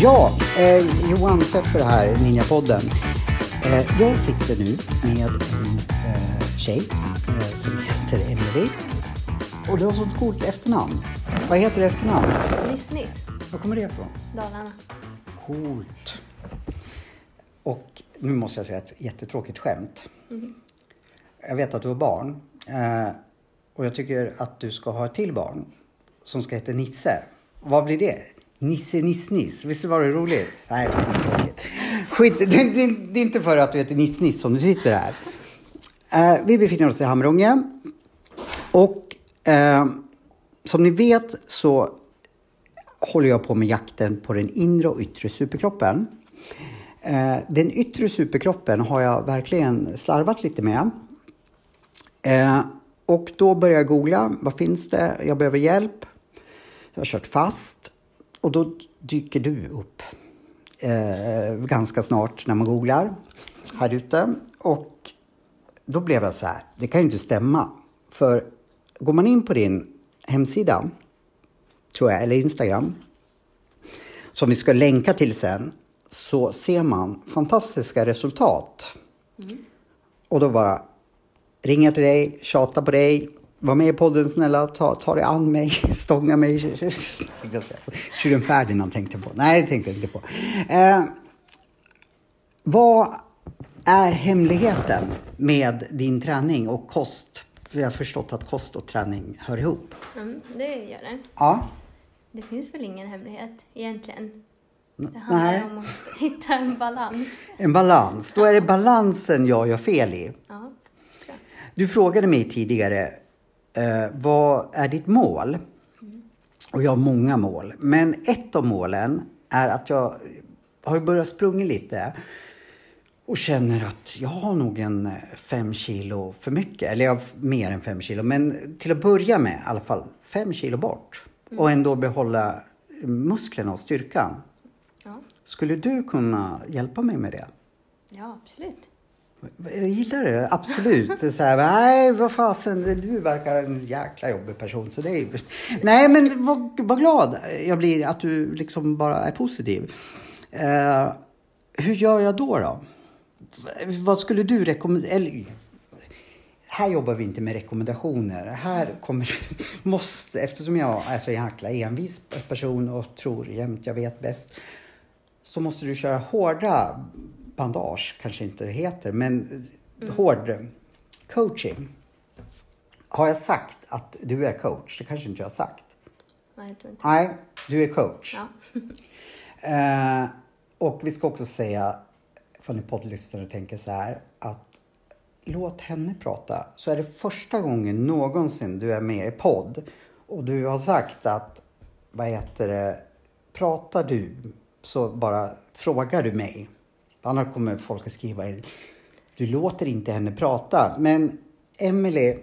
Ja, eh, Johan Seffer här, Ninjapodden. Eh, jag sitter nu med en eh, tjej eh, som heter Emelie. Och du har sånt coolt efternamn. Vad heter efternamn? Niss-Niss, kommer det ifrån? Dalarna. Coolt. Och nu måste jag säga ett jättetråkigt skämt. Jag vet att du har barn. Eh, och jag tycker att du ska ha ett till barn som ska heta Nisse. Vad blir det? Nisse Niss Niss. Visst var det roligt? Nej. Skit, det, det, det är inte för att du heter Niss Niss som du sitter här. Eh, vi befinner oss i Hamrånge. Och eh, som ni vet så håller jag på med jakten på den inre och yttre superkroppen. Eh, den yttre superkroppen har jag verkligen slarvat lite med. Eh, och då börjar jag googla. Vad finns det? Jag behöver hjälp. Jag har kört fast. Och då dyker du upp eh, ganska snart när man googlar här ute. Och då blev jag så här, det kan ju inte stämma. För går man in på din hemsida, tror jag, eller Instagram, som vi ska länka till sen, så ser man fantastiska resultat. Och då bara ringa till dig, tjata på dig, var med i podden snälla, ta, ta dig an mig, stånga mig. Tjuren Ferdinand tänkte jag på. Nej, det tänkte jag inte på. Eh, vad är hemligheten med din träning och kost? För jag har förstått att kost och träning hör ihop. Mm, det gör det. Ja. Det finns väl ingen hemlighet egentligen. Det nej. handlar om att hitta en balans. En balans. Då är det balansen jag gör fel i. Ja. Du frågade mig tidigare, eh, vad är ditt mål? Och jag har många mål. Men ett av målen är att jag har börjat sprunga lite och känner att jag har nog en eh, fem kilo för mycket. Eller jag har mer än fem kilo. Men till att börja med i alla fall fem kilo bort. Och ändå behålla musklerna och styrkan. Ja. Skulle du kunna hjälpa mig med det? ja, absolut. Jag gillar det, absolut. Det Så här, nej, vad fasen, du verkar en jäkla jobbig person. Så det är... Nej, men vad, vad glad jag blir att du liksom bara är positiv. Eh, hur gör jag då? då? Vad skulle du rekommendera? Här jobbar vi inte med rekommendationer. Här kommer, måste, eftersom jag är så jäkla envis person och tror jämt jag vet bäst, så måste du köra hårda bandage, kanske inte det heter, men hård coaching. Har jag sagt att du är coach? Det kanske inte jag har sagt. Nej, jag tror inte. Nej, du är coach. Ja. Eh, och vi ska också säga, för ni poddlyssnare tänker så här, att låt henne prata. Så är det första gången någonsin du är med i podd och du har sagt att, vad heter det, pratar du så bara frågar du mig. Annars kommer folk att skriva in, du låter inte henne prata. Men Emily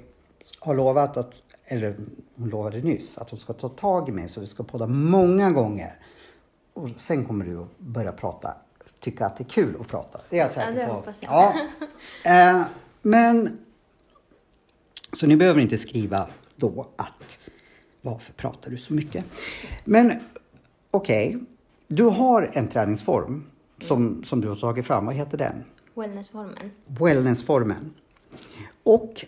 har lovat att, eller hon lovade nyss, att hon ska ta tag i mig så vi ska podda många gånger. Och sen kommer du att börja prata, tycka att det är kul att prata. Det är jag säker det på. hoppas jag. Ja. Men, så ni behöver inte skriva då att varför pratar du så mycket? Men okej, du har en träningsform som, som du har tagit fram. Vad heter den? Wellnessformen. Wellnessformen. Och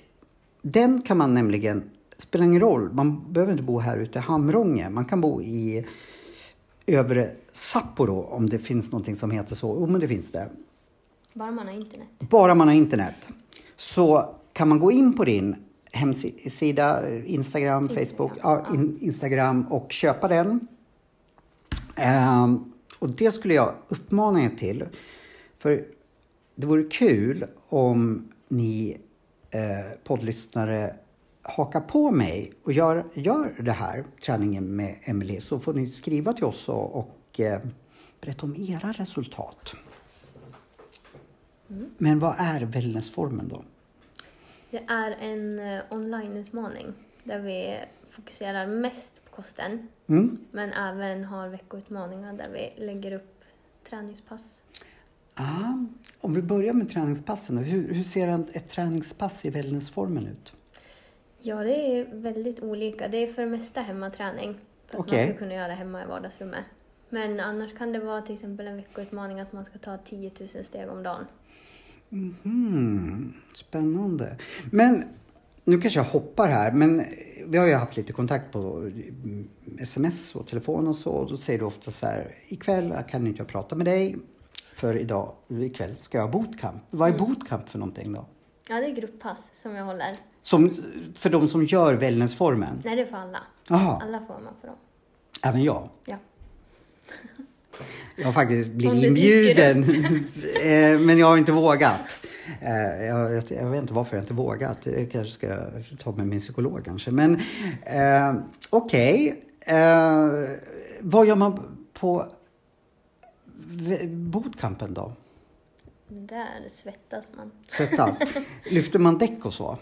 den kan man nämligen, spelar ingen roll, man behöver inte bo här ute i Hamrånge. Man kan bo i övre Sapporo om det finns någonting som heter så. Jo, men det finns det. Bara man har internet. Bara man har internet så kan man gå in på din hemsida, Instagram, Facebook, ja, in, Instagram och köpa den. Ehm, och det skulle jag uppmana er till. För det vore kul om ni eh, poddlyssnare hakar på mig och gör, gör det här, träningen med Emily så får ni skriva till oss och, och eh, berätta om era resultat. Men vad är wellnessformen då? Det är en eh, onlineutmaning där vi fokuserar mest på kosten. Mm. Men även har veckoutmaningar där vi lägger upp träningspass. Ah, om vi börjar med träningspassen. Hur, hur ser en, ett träningspass i wellnessformen ut? Ja, det är väldigt olika. Det är för det mesta hemmaträning. För att Okej. man ska kunna göra hemma i vardagsrummet. Men annars kan det vara till exempel en veckoutmaning att man ska ta 10 000 steg om dagen. Hmm, spännande. Men nu kanske jag hoppar här, men vi har ju haft lite kontakt på mm, sms och telefon och så. Och då säger du ofta så här, ikväll kan inte jag prata med dig för idag, ikväll ska jag ha bootcamp. Vad är bootcamp för någonting då? Ja, det är grupppass som jag håller. Som, för de som gör wellnessformen? Nej, det är för alla. Jaha, Alla får man på dem. även jag? Ja. Jag har faktiskt blivit det inbjuden, eh, men jag har inte vågat. Eh, Jag, jag, jag vet inte varför jag inte vågat. Jag kanske ska ta med min psykolog kanske. Men eh, okej. Eh, vad gör man på bootcampen då? Där svettas man. Svettas? Lyfter man däck och så?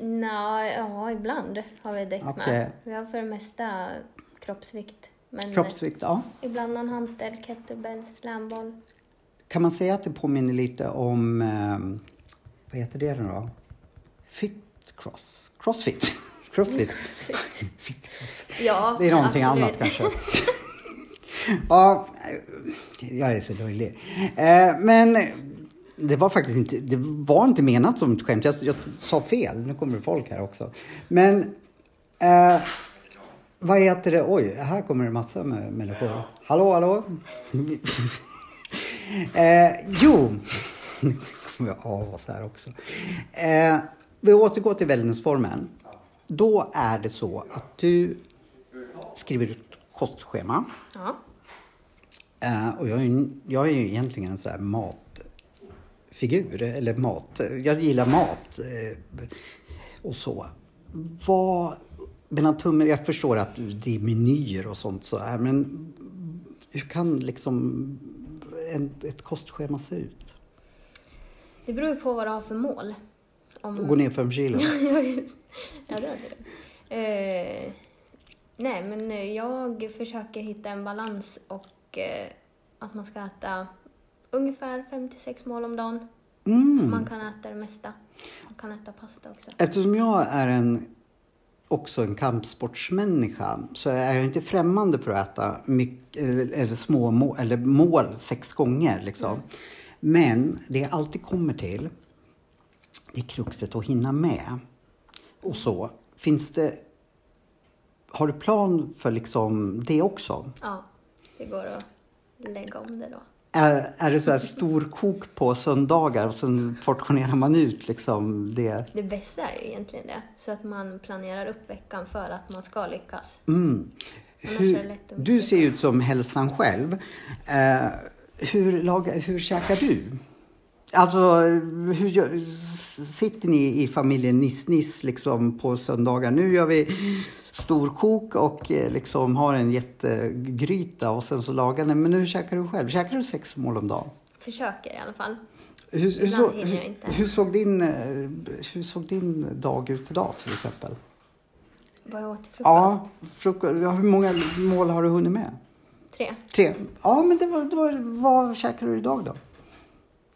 Nå, ja, ibland har vi däck Okej. med. Vi har för det mesta kroppsvikt. Men Kroppsvikt? Ja. ibland någon hantel, kettlebell, slamboll. Kan man säga att det påminner lite om, eh, vad heter det nu då? Fit cross? Crossfit? Crossfit? Fit cross. Ja, Det är någonting absolut. annat kanske. ja, jag är så löjlig. Eh, men det var faktiskt inte, det var inte menat som ett skämt. Jag, jag sa fel. Nu kommer det folk här också. Men eh, vad heter det? Oj, här kommer det massa med människor. Hallå, hallå? eh, jo, nu kommer jag av oss här också. Eh, vi återgår till wellnessformen. Då är det så att du skriver ut kostschema. Ja. Eh, och jag är, ju- jag är ju egentligen en sån här matfigur, eller mat. Jag gillar mat eh, och så. Vad, mellan tummen, jag förstår att det är menyer och sånt så här, men hur kan liksom en, ett kostschema se ut? Det beror ju på vad du har för mål. Om... Gå ner fem kilo? ja, det är det. Eh, nej, men jag försöker hitta en balans och eh, att man ska äta ungefär 5-6 mål om dagen. Mm. Man kan äta det mesta. Man kan äta pasta också. Eftersom jag är en, också en kampsportsmänniska så är jag inte främmande för att äta mycket, eller, små mål, eller mål sex gånger. Liksom. Men det jag alltid kommer till, det är kruxet att hinna med. Och så. Finns det... Har du plan för liksom det också? Ja, det går att lägga om det då. Är, är det så här storkok på söndagar och sen portionerar man ut liksom det? Det bästa är ju egentligen det. Så att man planerar upp veckan för att man ska lyckas. Mm. Hur, du ser ut som hälsan själv. Eh, hur, lagar, hur käkar du? Alltså, hur gör, sitter ni i familjen Niss-Niss liksom på söndagar? Nu gör vi storkok och eh, liksom har en jättegryta och sen så lagar ni. Men hur käkar du själv? Käkar du sex mål om dagen? Försöker i alla fall. Hur, hur, så, hur, hur, såg din, eh, hur såg din dag ut idag till exempel? Vad jag åt till frukost? Ja, frukost, hur många mål har du hunnit med? Tre. Tre. Ja, men det var, det var, vad käkar du idag då?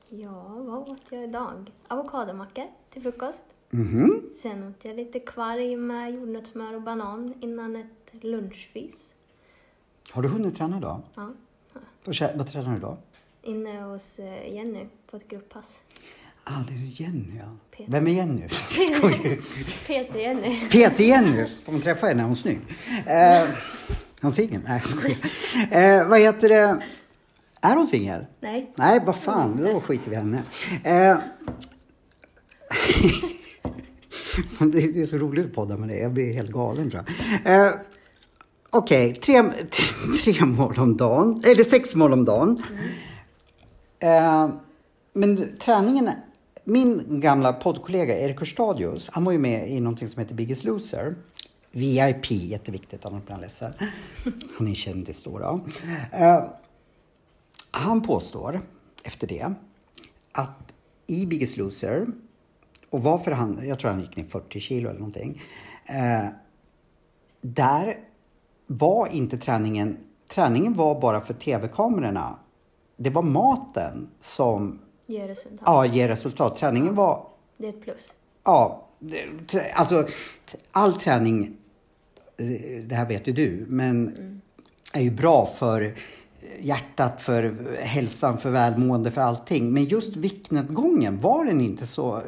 Ja, vad åt jag idag? Avokadomackor till frukost. Mhm. Sen åt jag lite kvarg med jordnötssmör och banan innan ett lunchfys. Har du hunnit träna idag? Ja. Och kä- vad tränar du idag? Inne hos eh, Jenny på ett grupppass. Ah, det är Jenny ja. Peter. Vem är Jenny? Jag skojar. Peter Jenny. Peter Jenny. Får man träffa henne? Är hon snygg? Eh, hon singel? Nej, jag skojar. Eh, vad heter det? Är hon singel? Nej. Nej, vad fan, då skiter vi i henne. Eh, det, det är så roligt att podda med dig. Jag blir helt galen tror jag. Eh, Okej, tre, tre mål om dagen. Eller sex mål om dagen. Eh, men träningen... Min gamla poddkollega Erik Hörstadius, han var ju med i någonting som heter Biggest Loser. VIP, jätteviktigt, annars blir han ledsen. Han är en kändis då. då. Eh, han påstår efter det att i Biggest Loser, och varför han, jag tror han gick ner 40 kilo eller någonting. Eh, där var inte träningen, träningen var bara för tv-kamerorna. Det var maten som Ger resultat. ja, ger resultat. Träningen var, Det är ett plus. ja, det- alltså all träning, eh, det här vet ju du, men är ju bra för hjärtat, för hälsan, för välmående, för allting. Men just viktnedgången var den inte så.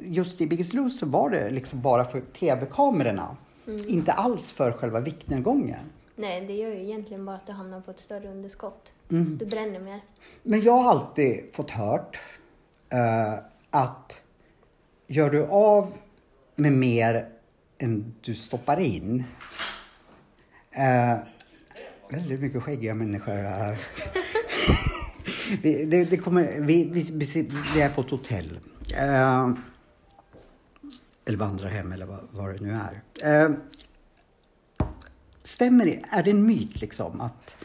Just i Biggest Loser var det liksom bara för tv-kamerorna. Inte alls för själva viktnedgången. Nej, det gör ju egentligen bara att du hamnar på ett större underskott. Mm. Du bränner mer. Men jag har alltid fått hört eh, att gör du av med mer än du stoppar in. Eh, väldigt mycket skäggiga människor här. vi, det, det kommer, vi, vi, vi, är på ett hotell. Eh, eller vandrarhem eller vad, vad det nu är. Eh, stämmer det? Är det en myt liksom att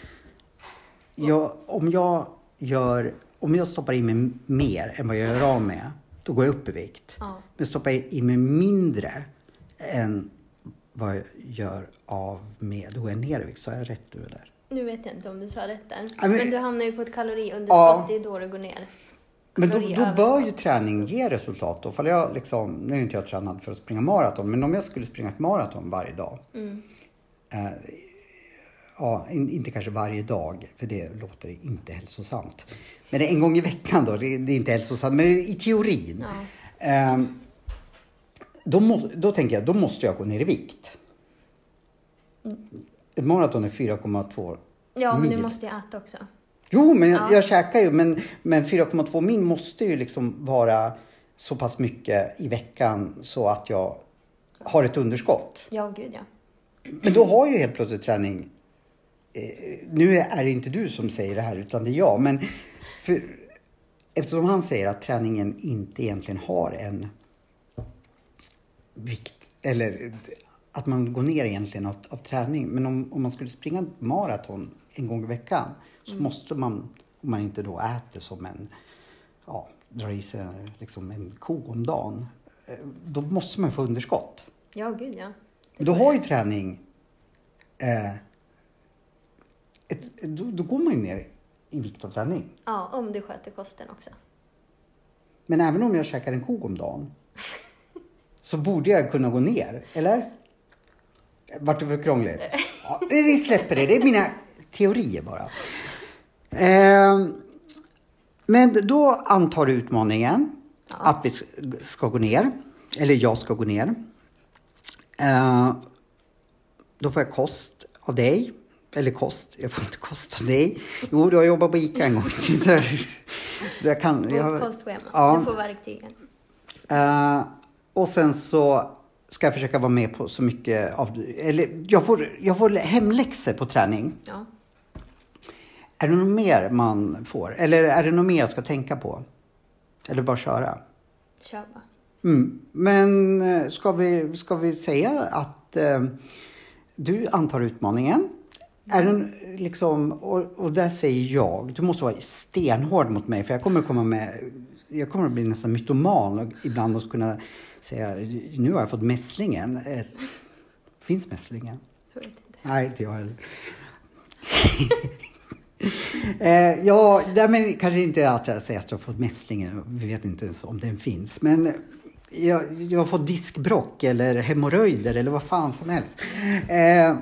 jag, om jag gör, om jag stoppar i mig mer än vad jag gör av med, då går jag upp i vikt. Ja. Men stoppar jag i mig mindre än vad jag gör av med, då går jag ner i. Så har jag rätt nu eller? Nu vet jag inte om du sa rätt där. Ja, men- men... du hamnar ju på ett kaloriunderskott. Ja. Det är då du går ner. Men då, då bör ju träning ge resultat. Då. Jag liksom, nu är inte jag tränad för att springa maraton, men om jag skulle springa ett maraton varje dag. Mm. Eh, ja, in, inte kanske varje dag, för det låter inte hälsosamt. Men är en gång i veckan då, det, det är inte hälsosamt, men i teorin. Ja. Ehm, då, må, då tänker jag, då måste jag gå ner i vikt. Ett maraton är 4,2 Ja, men mil. du måste ju äta också. Jo, men Ja. jag käkar ju, men, men 4,2 mil måste ju liksom vara så pass mycket i veckan så att jag har ett underskott. Ja, gud ja. Men då har ju helt plötsligt träning... Eh, nu är det inte du som säger det här, utan det är jag. Men för, eftersom han säger att träningen inte egentligen har en vikt, eller att man går ner egentligen av, av träning. Men om, om man skulle springa maraton en gång i veckan så måste man, om man inte då äter som en, ja, drar i sig liksom en ko om dagen, eh, då måste man få underskott. Ja, gud ja. Men då har ju träning... Eh, ett, då, då går man ju ner i vikt av träning. Ja, om du sköter kosten också. Men även om jag käkar en ko om dagen så borde jag kunna gå ner, eller? Vart det för krångligt? Ja, vi släpper det. Det är mina teorier bara. Eh, men då antar du utmaningen att vi ska gå ner. Eller jag ska gå ner. Eh, då får jag kost av dig. Eller kost, jag får inte kost av dig. Jo, du har jobbat på ICA en gång. så, jag kan... Jag. Ja. Du får verktygen. Eh, och sen så ska jag försöka vara med på så mycket av... Eller jag får, jag får hemläxor på träning. Ja. Är det något mer man får? Eller är det något mer jag ska tänka på? Eller bara köra? Kör bara. Mm. Men eh, ska vi, ska vi säga att eh, du antar utmaningen? Är den liksom, och, och där säger jag, du måste vara stenhård mot mig för jag kommer komma med, jag kommer att bli nästan mytoman och ibland och kunna säga, nu har jag fått mässlingen. Eh, finns mässlingen? Jag vet inte. Nej, inte jag heller. eh, ja, men kanske inte att jag säger att jag har fått mässlingen. Vi vet inte ens om den finns. Men jag, jag har fått diskbrock eller hemorrojder eller vad fan som helst. Eh,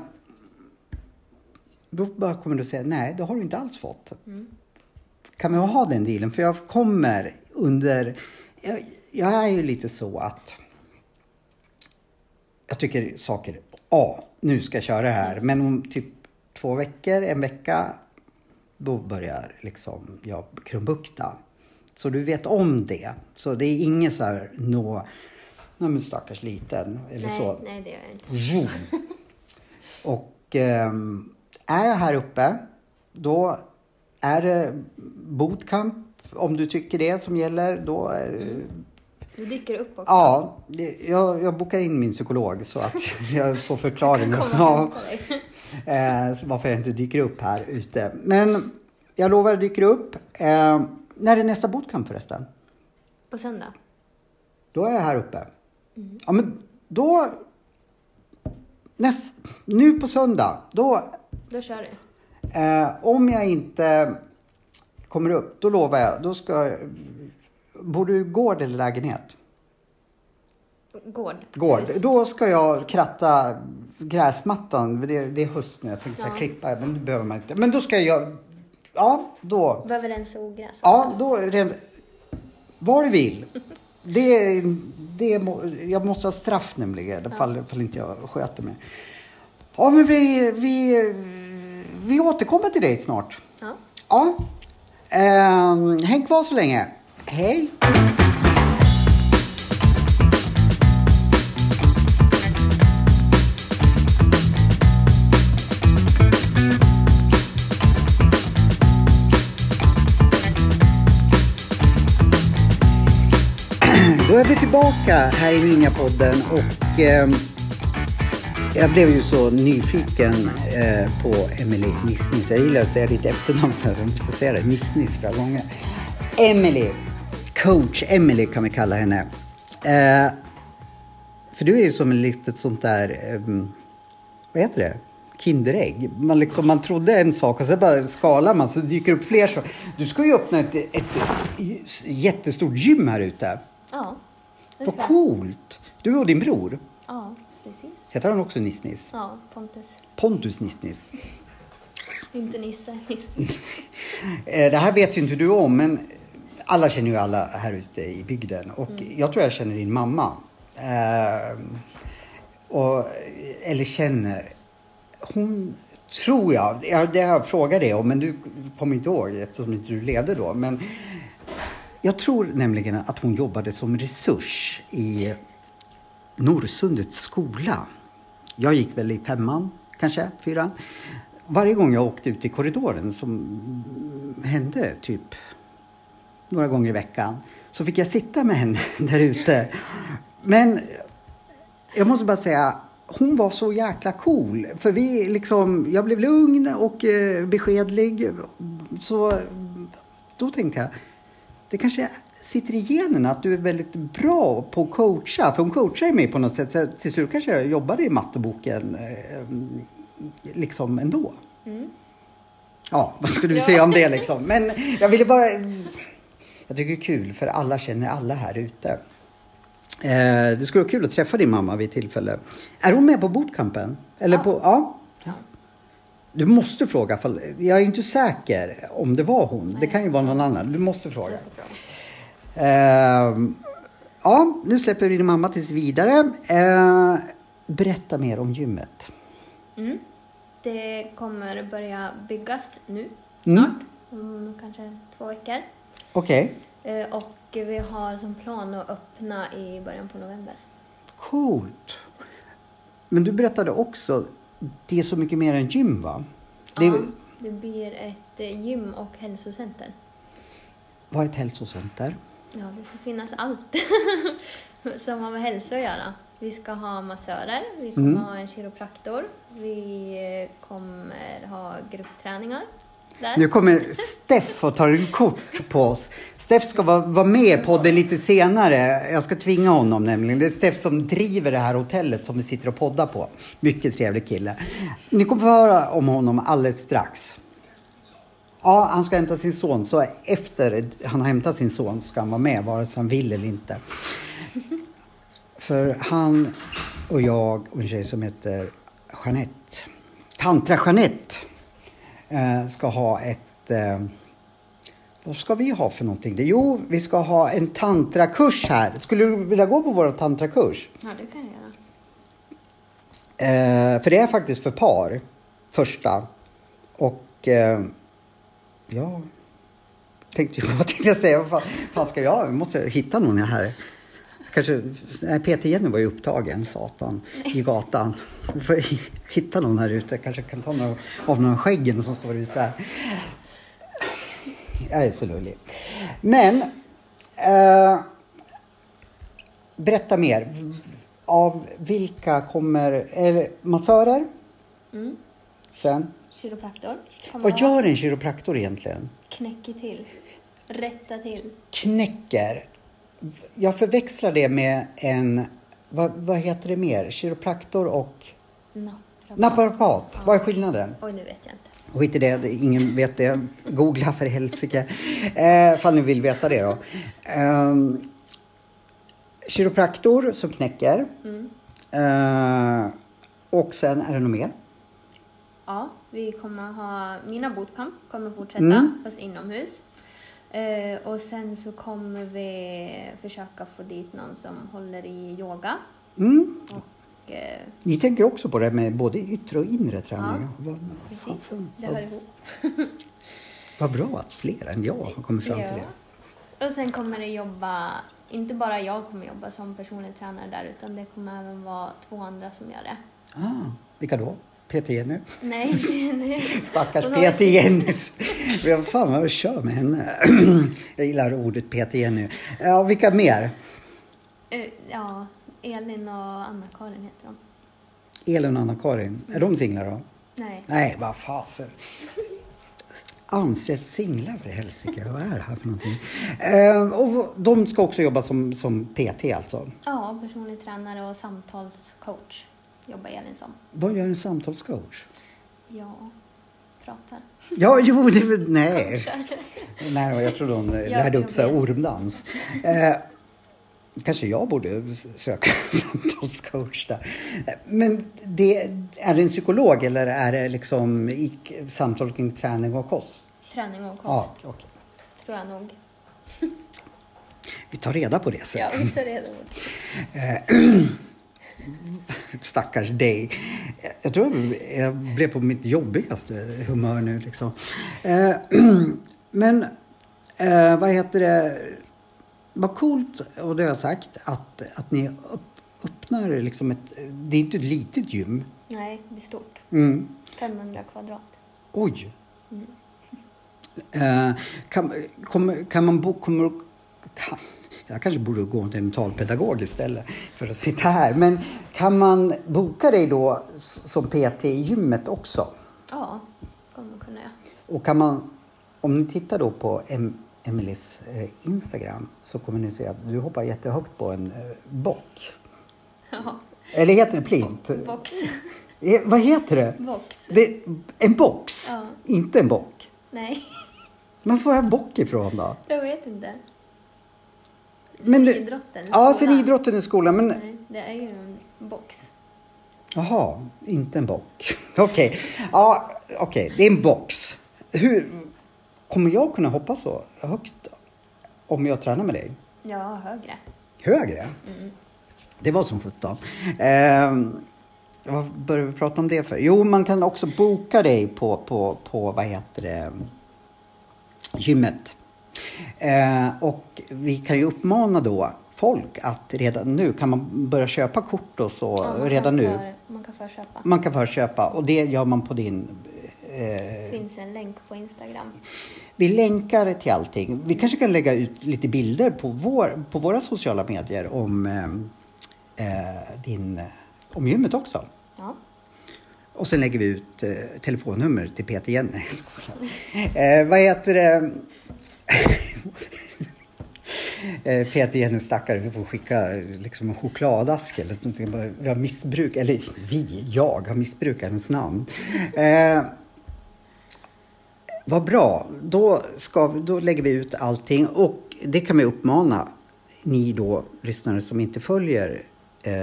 då bara kommer du säga, nej, det har du inte alls fått. Kan vi ha den dealen? För jag kommer under... Jag, jag är ju lite så att jag tycker saker, ja, nu ska jag köra det här. Men om typ två veckor, en vecka, då börjar liksom jag krumbukta. Så du vet om det. Så det är inget så här, nå, nej men stackars liten, eller Nej, så. nej, det gör jag inte. Jo. Och ehm, är jag här uppe, då är det bootcamp, om du tycker det som gäller. Då, är- Du dyker upp också. Ja, det- jag, jag bokar in min psykolog så att jag får förklaring. Kommer Ja, eh, varför jag inte dyker upp här ute. Men jag lovar att dyker upp. Eh, när är nästa bootcamp förresten? På söndag. Då är jag här uppe. Ja, men då... näst, nu på söndag, då, Då kör du. eh, om jag inte kommer upp, då lovar jag, då ska jag, Bor du i gård eller lägenhet? Gård. Gård. Då ska jag kratta gräsmattan. Det, det är höst nu. Jag tänkte Ja. klippa, men det behöver man inte. Men då ska jag göra... Ja, då. Behöver rensa ogräs. Ja, då... Ren, vad du vill. Det, det, jag måste ha straff nämligen, ifall, ifall inte jag sköter mig. Ja, men vi, vi, vi återkommer till dig snart. Ja. Ja. Ehm, häng kvar så länge. Hej! Då är vi tillbaka här i Ninjapodden och eh, jag blev ju så nyfiken eh, på Emily Nissnis. Jag gillar att säga ditt efternamn så jag måste säga det. Nissnis flera gånger. Emily. Coach Emily kan vi kalla henne. Eh, för du är ju som ett litet sånt där, ehm, vad heter det? Kinderägg. Man, liksom, man trodde en sak och sen bara skalar man så dyker upp fler saker. Du ska ju öppna ett, ett jättestort gym här ute. Ja. det Vad coolt! Du och din bror. Ja, precis. Heter han också Nissnis? Ja, Pontus. Pontus Nissnis. Inte Nisse. Nisse. Eh, Det här vet ju inte du om, men alla känner ju alla här ute i bygden. Och jag tror jag känner din mamma. Eh, och, eller känner. Hon tror jag, ja, det har jag frågat dig om, men du kommer inte ihåg eftersom inte du levde då. Men jag tror nämligen att hon jobbade som resurs i Norrsundets skola. Jag gick väl i femman, kanske, fyran. Varje gång jag åkte ut i korridoren, som hände typ några gånger i veckan, så fick jag sitta med henne där ute. Men jag måste bara säga, hon var så jäkla cool. För vi liksom, jag blev lugn och eh, beskedlig. Så då tänkte jag, det kanske sitter i generna att du är väldigt bra på att coacha. För hon coachar mig på något sätt. Så till slut kanske jag jobbade i matteboken eh, liksom ändå. Mm. Ja, vad skulle du Ja. säga om det liksom? Men jag ville bara... Jag tycker det är kul för alla känner alla här ute. Eh, det skulle vara kul att träffa din mamma vid tillfälle. Är hon med på bootcampen? Eller Ja. på... Ja. Du måste fråga. För jag är inte säker om det var hon. Det kan ju vara någon annan. Du måste fråga. Ehm, ja, nu släpper vi din mamma tills vidare. Eh, berätta mer om gymmet. Mm. Det kommer börja byggas nu Mm. snart. Om kanske två veckor. Okej. Eh, Och vi har som plan att öppna i början på november. Coolt. Men du berättade också, det är så mycket mer än gym va? Det, Ja, det blir ett eh, gym och hälsocenter. Vad är ett hälsocenter? Ja, det ska finnas allt som har med hälsa att göra. Vi ska ha massörer, vi kommer Mm. ha en kiropraktor, vi eh, kommer ha gruppträningar där. Nu kommer Steff och tar en kort på oss. Steff ska vara, vara med på podden lite senare. Jag ska tvinga honom nämligen. Det är Steff som driver det här hotellet som vi sitter och poddar på. Mycket trevlig kille. Ni kommer få höra om honom alldeles strax. Ja, han ska hämta sin son. Så efter han har hämtat sin son ska han vara med, vare sig han vill eller inte. För han och jag och en tjej som heter Jeanette, Tantra Jeanette, ska ha ett... Eh, vad ska vi ha för någonting? Jo, vi ska ha en tantrakurs här. Skulle du vilja gå på vår tantrakurs? Ja, det kan jag göra. Eh, för det är faktiskt för par, första. Och eh, ja, tänkte, vad tänkte jag säga? Vad fan, fan ska jag? Vi måste hitta någon här. Kanske, nej, Peter Jenny var ju upptagen, satan, i gatan. Vi får hitta någon här ute. Kanske kan ta några av några skäggen som står ute här. Jag är så lullig. Men, eh, berätta mer. Av vilka kommer, det massörer? Mm. Sen, Kiropraktor. vad gör en kiropraktor egentligen? Knäcker till. Rätta till. knäcker. Jag förväxlar det med en, vad, vad heter det mer? Kiropraktor och Naprapat. Naprapat, vad är skillnaden? Oj, nu vet jag inte. Skit i det, ingen vet det. Googla för helsike. Eh, fall ni vill veta det då. Eh, kiropraktor som knäcker. Mm. Eh, och sen är det något mer? Ja, vi kommer ha, mina bootcamp kommer fortsätta, Mm. fast inomhus. Eh, och sen så kommer vi försöka få dit någon som håller i yoga. Mm. Och eh, Ni tänker också på det med både yttre och inre träning? Vad, precis, fasen, det hör vad, ihop. vad bra att fler än jag har kommit fram till det. Och sen kommer det jobba, inte bara jag kommer jobba som personlig tränare där, utan det kommer även vara två andra som gör det. Ah, vilka då? PT Jenny? Nej. Stackars Hon har PT Jenny. Vad fan vad jag kör med henne. Jag gillar ordet PT Jenny. Ja, vilka mer? Eh, Ja, Elin och Anna-Karin heter de. Elin och Anna-Karin. Är de singlar då? Nej. Nej, vad fasen. Ansett singlar för helsike. Vad är det här för någonting? Eh, och de ska också jobba som, som PT alltså. Ja, personlig tränare och samtalscoach jobbar Elin som. Vad gör en samtalscoach? Ja, pratar. Ja, jo, det var, nej. Nej, jag trodde hon eh, lärde upp vet. ormdans. Eh, kanske jag borde söka samtalscoach där. Men det, är det en psykolog eller är det liksom samtal kring träning och kost? Träning och kost, Ja, okej. tror jag nog. Vi tar reda på det sen. Ja, vi tar reda på det. Stackars dig. Jag tror jag blev på mitt jobbigaste humör nu liksom. Eh, Men eh, vad heter det? Vad coolt, och det har jag sagt, att, att ni öppnar liksom ett... Det är inte ett litet gym. Nej, det är stort. Mm. 500 kvadrat. Oj! Eh, kan, kommer- kan man bo... Kommer, kan, jag kanske borde gå till en mentalpedagog istället för att sitta här. Men kan man boka dig då som PT i gymmet också? Ja, kommer kunna göra. Och kan man... Om ni tittar då på em, Emelies eh, Instagram så kommer ni se att du hoppar jättehögt på en eh, bock. Ja, Eller heter det plint? box. Eh, vad heter det? Box. det? En box, Ja. inte en bock. Nej, Men var får jag bock ifrån då? jag vet inte. Men det- idrotten i Ja, sen idrotten i skolan. Men Nej, det är ju en box. Jaha, inte en bock. Okej, ja, okej, det är en box. Hur kommer jag kunna hoppa så högt om jag tränar med dig? Ja, högre. Högre? Det var som sjutton. Ehm, vad börjar vi prata om det för? Jo, man kan också boka dig på, på, på vad heter det, gymmet. Eh, och vi kan ju uppmana då folk att redan nu kan man börja köpa kort och så Ja, redan nu. För, man kan förköpa. Man kan förköpa och det gör man på din... Det Eh, finns en länk på Instagram. vi länkar till allting. Vi kanske kan lägga ut lite bilder på, vår, på våra sociala medier om eh, eh, din... Om gymmet också. Ja. Och sen lägger vi ut eh, telefonnummer till Peter Jenny. Eh, vad heter det? Eh, Peter Jenny stackare, vi får skicka eh, liksom en chokladask eller någonting. Vi har missbruk, eller vi, jag har missbrukat hennes namn. Eh, vad bra, då, ska, vi- då lägger vi ut allting och det kan vi uppmana ni då lyssnare som inte följer eh,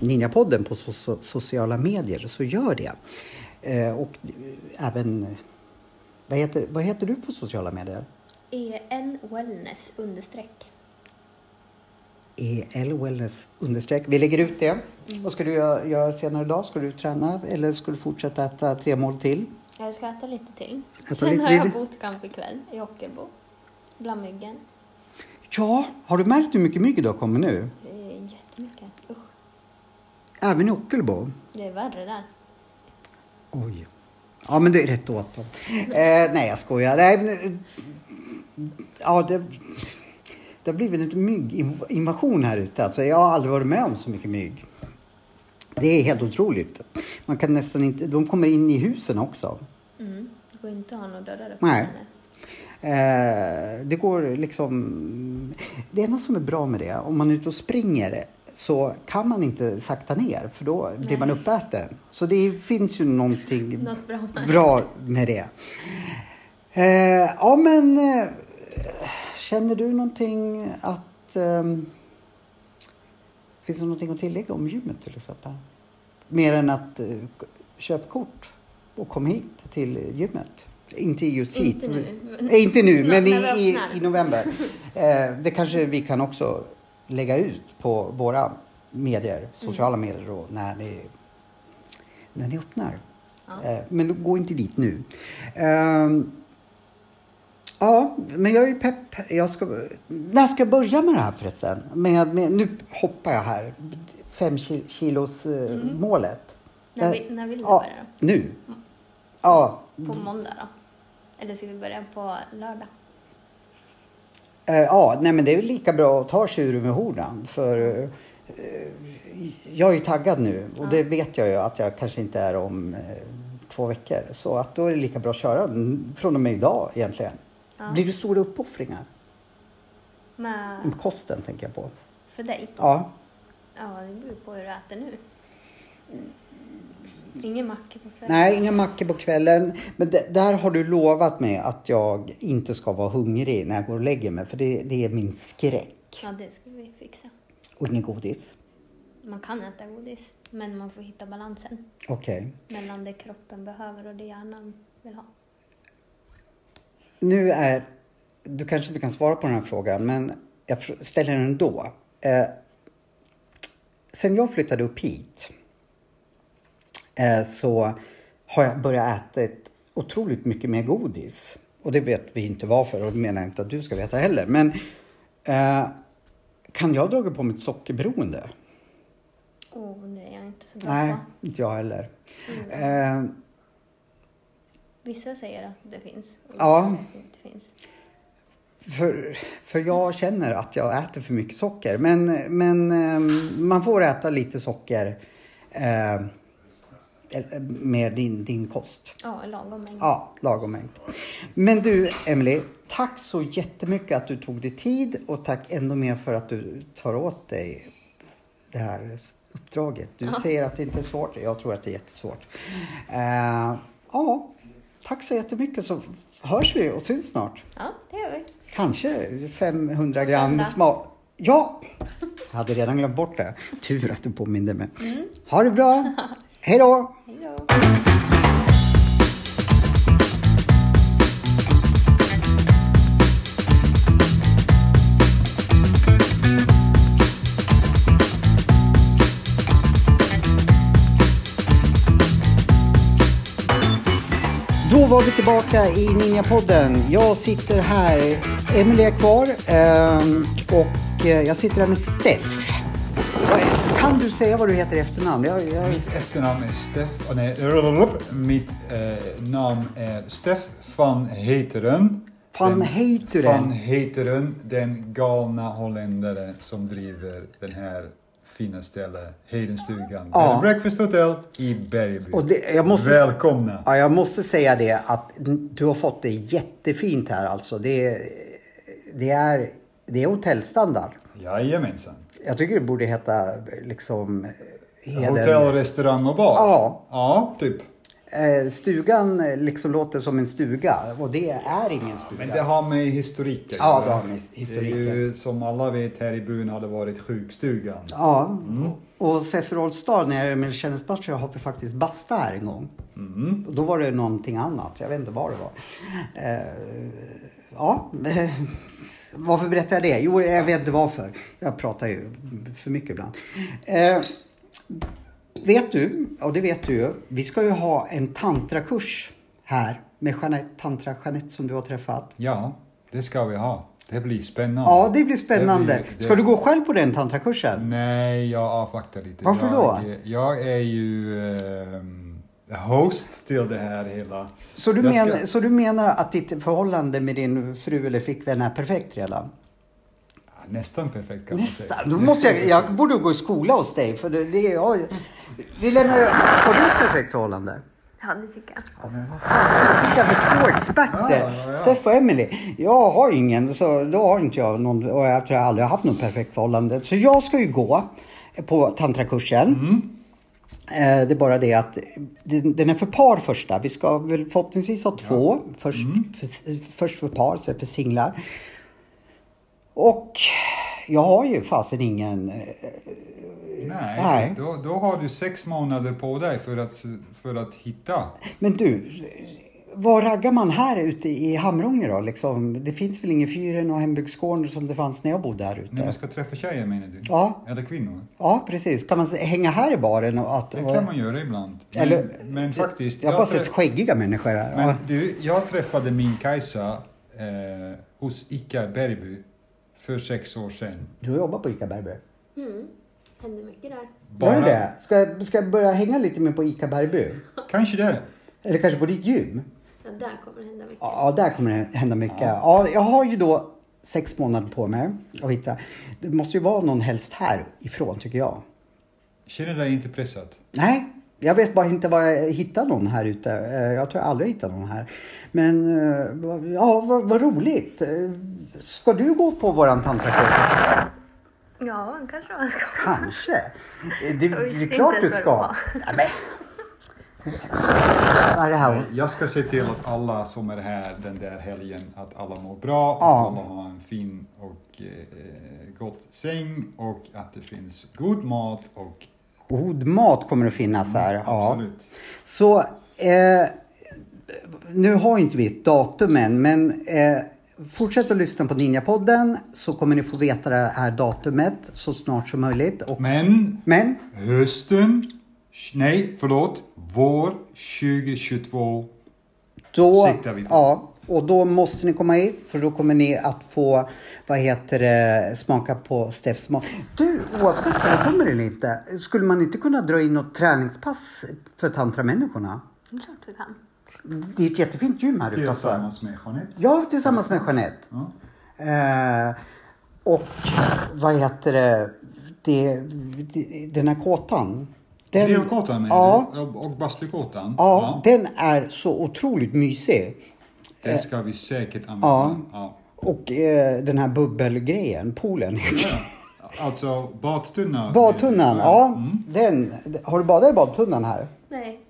Ninjapodden på so sociala medier så gör det. Eh, och även, vad heter, vad heter du på sociala medier? EN Wellness understreck. EL Wellness understreck. Vi lägger ut det. Vad ska du göra, göra senare idag? Ska du träna eller ska du fortsätta äta tre mål till? Jag ska äta lite till. Äta Sen lite har jag till? bootcamp ikväll i Ockelbo. Bland myggen. Ja, har du märkt hur mycket mygg det har kommit nu? Är jättemycket. Usch, Även i Ockelbo? det är värre där. Oj. Ja, men det är rätt åt dem. Eh, nej, jag skojar. Nej, eh, ja, det, det har blivit en mygginvasion här ute. Alltså, jag har aldrig varit med om så mycket mygg. Det är helt otroligt. Man kan nästan inte... De kommer in i husen också. Mm. Det går inte att ha några dörrar. Nej. Eh, det går liksom... Det enda som är bra med det, om man är ute och springer så kan man inte sakta ner för då blir man uppäten. Så det finns ju någonting Något bra med bra med det. Eh, ja men eh, känner du någonting att ehm, Finns det någonting att tillägga om gymmet till exempel? Mer än att eh, köp kort och kom hit till gymmet. Inte just hit. Inte nu. men- Eh, inte nu, men i, i, i november. Eh, det kanske vi kan också lägga ut på våra medier, sociala medier då, när ni, när ni öppnar. Ja. Eh, men gå inte dit nu. Ehm, ja, men jag är ju pepp. Jag ska, när ska jag börja med det här förresten? Med, med, nu hoppar jag här. Fem ki- kilos eh, målet. När, Eh, vi, när vill du ja, börja nu. Ja, då? På måndag då? Eller ska vi börja på lördag? Eh, ja, nej men det är väl lika bra att ta tjuren med hornen. För eh, jag är ju taggad nu och det vet jag ju att jag kanske inte är om eh, två veckor. Så att då är det lika bra att köra från och med idag egentligen. Ja. Blir det stora uppoffringar? Med, Med kosten tänker jag på. för dig? Ja, Ja, det beror på hur du äter nu. Ingen macka på kvällen? nej inga mackor på kvällen. Men där har du lovat mig att jag inte ska vara hungrig när jag går och lägger mig. För det, det är min skräck. Ja, det ska vi fixa. Och inget godis. Man kan äta godis, men man får hitta balansen Okej. mellan det kroppen behöver och det hjärnan vill ha. Nu är, du kanske inte kan svara på den här frågan, men jag ställer den ändå. Eh, sen jag flyttade upp hit eh, så har jag börjat äta ett otroligt mycket mer godis. Och det vet vi inte varför och det menar jag inte att du ska veta heller. Men eh, kan jag dra på mitt sockerberoende? Åh, oh, det är jag inte så bra Nej, inte jag heller. Eh, Vissa säger att det finns. Ja. det finns. För, för jag känner att jag äter för mycket socker. Men, men ehm, man får äta lite socker eh, med din, din kost. Ja, lagom mängd. Ja, lagom mängd. Men du, Emily, tack så jättemycket att du tog dig tid och tack ändå mer för att du tar åt dig det här uppdraget. Du säger att det inte är svårt. Jag tror att det är jättesvårt. Eh, ja, tack så jättemycket så hörs vi och syns snart. Ja, det gör vi. Kanske 500 På gram smak. Ja! Jag hade redan glömt bort det. Tur att du påminde mig. Ha det bra! Hej då! Tillbaka i Ninjapodden. Jag sitter här, Emelie är kvar ehm, och eh, jag sitter här med Steff. Kan du säga vad du heter i efternamn? Jag, jag, Mitt efternamn är Steff... Oh, nej, mitt eh, namn är Steff van Heteren. Van Heteren. Van Heteren, den galna holländare som driver den här fina stället, Hedenstugan. Ja. Breakfast Hotel i Bergeby. Och det- jag måste- Välkomna! ja, jag måste säga det att du har fått det jättefint här alltså. Det, det, är, det är hotellstandard. Jajamensan. Jag tycker det borde heta liksom... Heden- Hotell, restaurang och bar? Ja. Ja, typ. Eh, Stugan eh, liksom låter som en stuga och det är ingen stuga. Men det har med historik att Ja, det har med historiken. Det är ju, som alla vet här i byn har det varit sjukstugan. Ja, och Sefer Star nere med Kenneth Butcher har vi faktiskt basta här en gång. Och då var det någonting annat, jag vet inte vad det var. Eh, ja, varför berättar jag det? Jo, jag vet inte varför. Jag pratar ju för mycket ibland. Eh, vet du, och det vet du ju, vi ska ju ha en tantrakurs här med Jeanette, tantra Jeanette som du har träffat. Ja, det ska vi ha. Det blir spännande. Ja, det blir spännande. Det blir- det- Ska du gå själv på den tantrakursen? Nej, jag avvaktar lite. Varför jag, då? Jag är ju ehm, host till det här hela. Så du, men, ska- så du menar att ditt förhållande med din fru eller flickvän är perfekt redan? Nästan perfekt kan man säga. Nästan. Då måste jag, jag borde gå i skola hos dig. För det, det är jag. Vi lämnar... Har du ett perfekt förhållande? Ja, det tycker jag. Ja, men vad fan. Jag sitter här med två experter. Ja, ja, ja. Steff och Emily. Jag har ingen, så då har inte jag någon. Och jag tror jag aldrig har haft något perfekt förhållande. Så jag ska ju gå. på tantrakursen. Eh, Det är bara det att den är för par första. Vi ska väl förhoppningsvis ha två. Först, för, först för par, sen för singlar. Och jag har ju fasen ingen... Nej, Nej. Då, då har du sex månader på dig för att, för att hitta. Men du, var raggar man här ute i Hamrånge då? Liksom, det finns väl ingen Fyren och Hembygdsgården som det fanns när jag bodde här ute? När man ska träffa tjejer menar du? Ja. Eller kvinnor? Ja, precis. Kan man hänga här i baren? Och att, Det kan man göra ibland. Men, Eller- men faktiskt. Jag har bara trä- sett skäggiga människor här. Men Ja. du, jag träffade min Kajsa eh, hos Ica Bergby för sex år sedan. Du jobbar på ICA Bergby? Mm. Händer mycket där. Gör du det? Ska, jag- ska jag börja hänga lite mer på ICA Bergby? Kanske det. Eller kanske på ditt gym? Ja, där kommer det hända mycket. Ja, där kommer det hända mycket. Ja. jag har ju då sex månader på mig att hitta. Det måste ju vara någon helst härifrån tycker jag. Känner dig inte pressad? Nej, jag vet bara inte var jag hittar någon här ute. Eh, Jag tror jag aldrig hittat någon här. Men eh, ja, vad, vad roligt. Eh, Ska du gå på våran tantrakurs? Ja, kanske man ska. Kanske. Det, det visste är klart du ska. det men. Vad är det här? Jag ska se till att alla som är här den där helgen, att alla mår bra, Ja. att alla har en fin och eh, gott säng och att det finns god mat och God mat kommer att finnas här. Ja. absolut. Så eh, nu har inte vi ett datum än, men eh, fortsätt att lyssna på Ninjapodden så kommer ni få veta det här datumet så snart som möjligt. Och, Men men hösten, nej förlåt, vår 2022 då, Siktar vi på. ja, och då måste ni komma hit för då kommer ni att få, vad heter det, smaka på Steffs mat. Du, oavsett om det kommer eller inte, skulle man inte kunna dra in något träningspass för tantramänniskorna? Det är klart vi kan. Det är ett jättefint gym här utanför. tillsammans med Jeanette. Ja, tillsammans med Jeanette. Ja. Eh, och vad heter det, det, det den här kåtan. Den, Grillkåtan ja? Och- bastukåtan? ja, den är så otroligt mysig. Det ska vi säkert använda. Ja. Ja. Och eh, den här bubbelgrejen, poolen. Ja. Alltså badtunna. Badtunnan, ja. Mm. Den, har du badat i badtunnan här? Nej.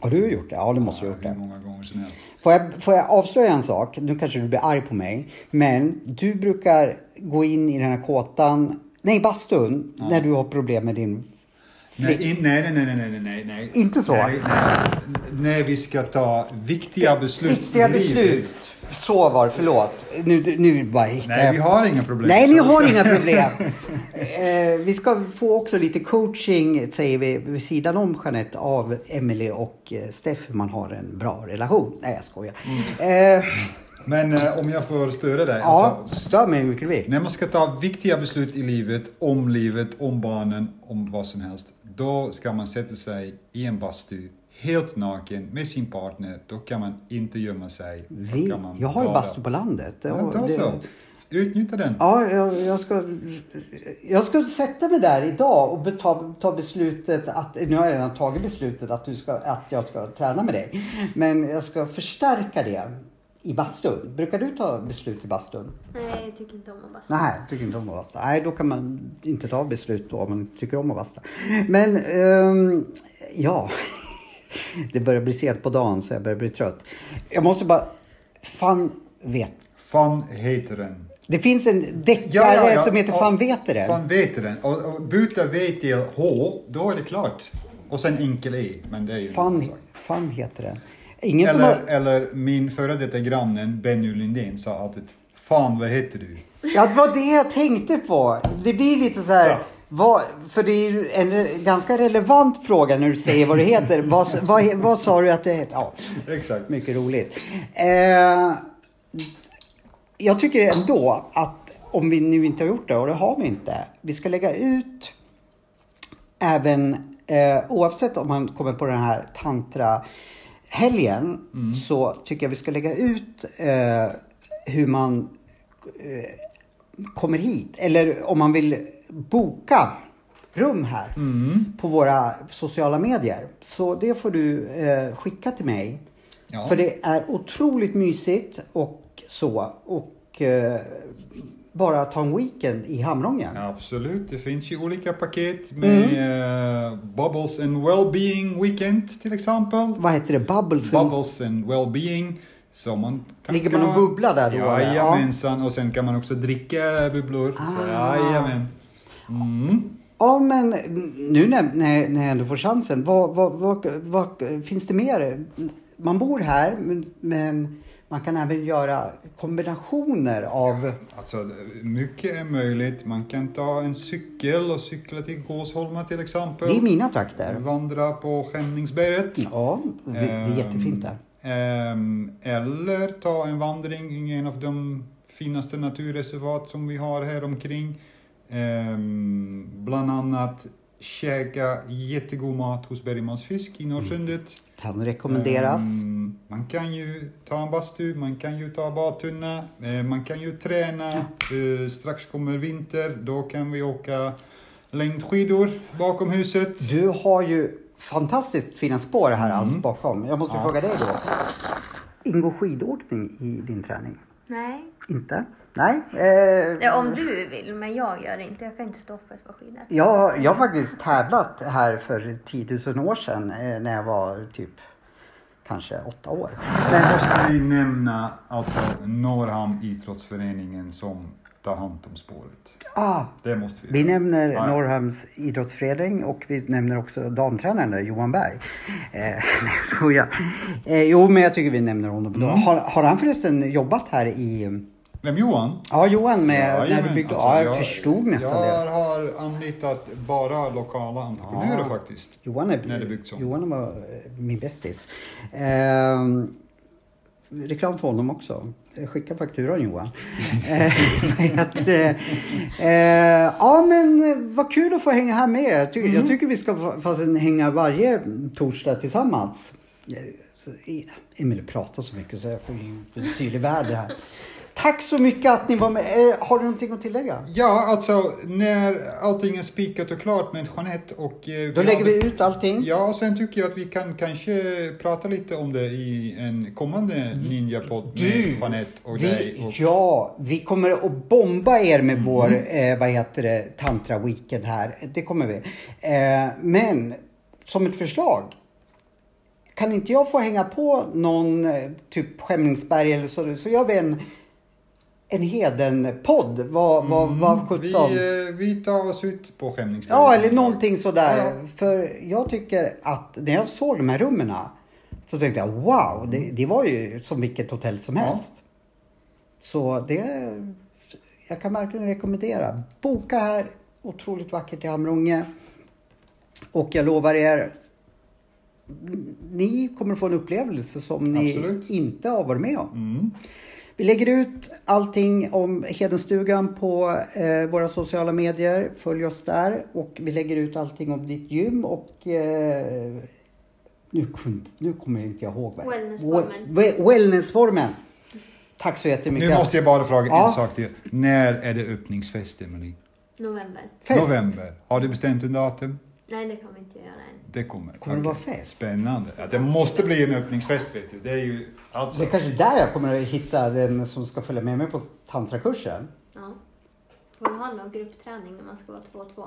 Har du gjort det? Ja, det måste du ha gjort det. många gånger som helst. Får jag, får jag avslöja en sak? Nu kanske du blir arg på mig. Men du brukar gå in i den här kåtan, nej bastun, när du har problem med din Nej, in, nej, nej, nej, nej, nej, nej, nej. Inte så? Nej, nej. När vi ska ta viktiga beslut Viktiga beslut. Så var förlåt. Nu, nu bara hittar Nej, vi har inga problem. Nej, ni har inga problem. eh, vi ska få också lite coaching, säger vi, vid sidan om Jeanette, av Emily och eh, Steff, hur man har en bra relation. Nej, jag skojar. Mm. Eh, Men eh, om jag får störa dig. ja, Alltså, stör mig hur mycket du vill. när man ska ta viktiga beslut i livet, om livet, om barnen, om vad som helst. Då ska man sätta sig i en bastu, helt naken, med sin partner. Då kan man inte gömma sig. Då Vi, jag har ju bastu på landet. Ja, Det- så. Utnyttja den. Ja, jag, jag, ska, jag ska sätta mig där idag och ta, ta beslutet att, nu har jag redan tagit beslutet att, du ska, att jag ska träna med dig. Men jag ska förstärka det i bastun. Brukar du ta beslut i bastun? Nej, jag tycker inte om att basta. Nej, tycker inte om att basta. Nej, då kan man inte ta beslut då om man tycker om att basta. Men, ehm, ja. Det börjar bli sent på dagen så jag börjar bli trött. Jag måste bara, fan vet. Fan heter den. Det finns en deckare som heter Och- Fan vet det. Fan vet den. Och, och byta V till H, då är det klart. Och sen enkel E, men det är ju Fan, fan heter den. Ingen Eller, har... eller min före detta grannen Benny Lindén sa alltid Fan vad heter du? Ja, det var det jag tänkte på. Det blir lite så här... Så. Vad, för det är ju en ganska relevant fråga när du säger vad det heter. vad, vad, vad sa du att det heter? Ja, Exakt. mycket roligt. Eh, jag tycker ändå att om vi nu inte har gjort det, och det har vi inte. Vi ska lägga ut även eh, oavsett om man kommer på den här tantra helgen så tycker jag vi ska lägga ut eh, hur man eh, kommer hit. Eller om man vill boka rum här på våra sociala medier. Så det får du eh, skicka till mig. Ja. För det är otroligt mysigt och så. Och eh, bara ta en weekend i Hamrången. Absolut, det finns ju olika paket med eh, Bubbles and Wellbeing Weekend till exempel. Vad heter det? Bubbles? Bubbles and Wellbeing. Så man kan Ligger man och bubblar där då, eller? Jajamensan, och sen kan man också dricka bubblor. Ah. jajamän. Mm. Ja, men nu när, när, när jag ändå får chansen. Vad, vad, vad, vad finns det mer? Man bor här, men, men man kan även göra kombinationer av... Alltså, mycket är möjligt. Man kan ta en cykel och cykla till Gåsholma till exempel. Det är mina trakter. Vandra på Skämningsberget. Ja, det, det är jättefint där. Ehm, eller ta en vandring i en av de finaste naturreservat som vi har här omkring. Ehm, bland annat käka jättegod mat hos Bergmans fisk i Norrsundet. Kan rekommenderas. Ehm, man kan ju ta en bastu, man kan ju ta badtunna, eh, man kan ju träna. Eh, strax kommer vinter, då kan vi åka längdskidor bakom huset. Du har ju fantastiskt fina spår här alls bakom. Jag måste Mm. Ja. fråga dig då. Ingår skidåkning i din träning? Nej. Inte? Nej? Eh, Ja, om du vill, men jag gör det inte. Jag kan inte stå på ett par skidor. Jag, jag har faktiskt tävlat här för 10 000 år sedan eh, när jag var typ kanske åtta år. Sen måste vi nämna alltså Norrhamn idrottsföreningen som tar hand om spåret. Ah, Det måste vi. vi nämner Ja. Norrhamns idrottsförening och vi nämner också damtränaren där, Johan Berg. Eh, nej, jag skojar. Eh, jo, men jag tycker vi nämner honom. Mm. Har, har han förresten jobbat här i... Vem Johan? Ja, Johan med... när Jajamän, du byggde, alltså, ja, jag, förstod nästan jag det. har anlitat bara lokala entreprenörer Ja. faktiskt. Johan, är, när det byggts om. Johan var eh, min bästis. Eh, reklam för honom också. Eh, Skicka fakturan Johan. eh, vad heter det? Eh, ja men vad kul att få hänga här med er. Jag tycker, Mm. jag tycker vi ska fa- fast hänga varje torsdag tillsammans. Så, Emil pratar så mycket så jag får ju en syrlig väder här. Tack så mycket att ni var med. Eh, har du någonting att tillägga? Ja, alltså när allting är spikat och klart med Jeanette och... eh, Då lägger vi ut allting. Ja, och sen tycker jag att vi kan kanske prata lite om det i en kommande Ninja-podd med Jeanette och dig. Vi, Och, ja, vi kommer att bomba er med Mm. vår, eh, vad heter det, tantra weekend här. Det kommer vi. Eh, men som ett förslag. Kan inte jag få hänga på någon eh, typ Skämningsberg eller så, så gör vi en, en Heden-podd. Vad, vad, vad Mm. vi, sjutton. eh, vi tar oss ut på Skämningsberget. Ja, eller någonting sådär. Ja. För jag tycker att när jag såg de här rummen så tänkte jag wow, det, det var ju som vilket hotell som Ja. helst. Så det, jag kan verkligen rekommendera. Boka här, otroligt vackert i Hamrånge. Och jag lovar er, ni kommer få en upplevelse som ni Absolut. inte har varit med om. Mm. Vi lägger ut allting om Hedenstugan på eh, våra sociala medier. Följ oss där. Och vi lägger ut allting om ditt gym och... Eh, nu, nu kommer inte jag ihåg. vad- Wellnessformen. We- Wellnessformen. Tack så jättemycket. Nu måste jag bara fråga Ja. en sak till. När är det öppningsfest, Emily? November. Fest. November. Har du bestämt en datum? Nej, det kan vi inte göra än. Det kommer. Kommer det vara fest? Spännande. Ja, det måste bli en öppningsfest, vet du. Det är ju... Alltså... Det är kanske där jag kommer att hitta den som ska följa med mig på tantrakursen. Ja. Får du ha någon gruppträning när man ska vara två och två?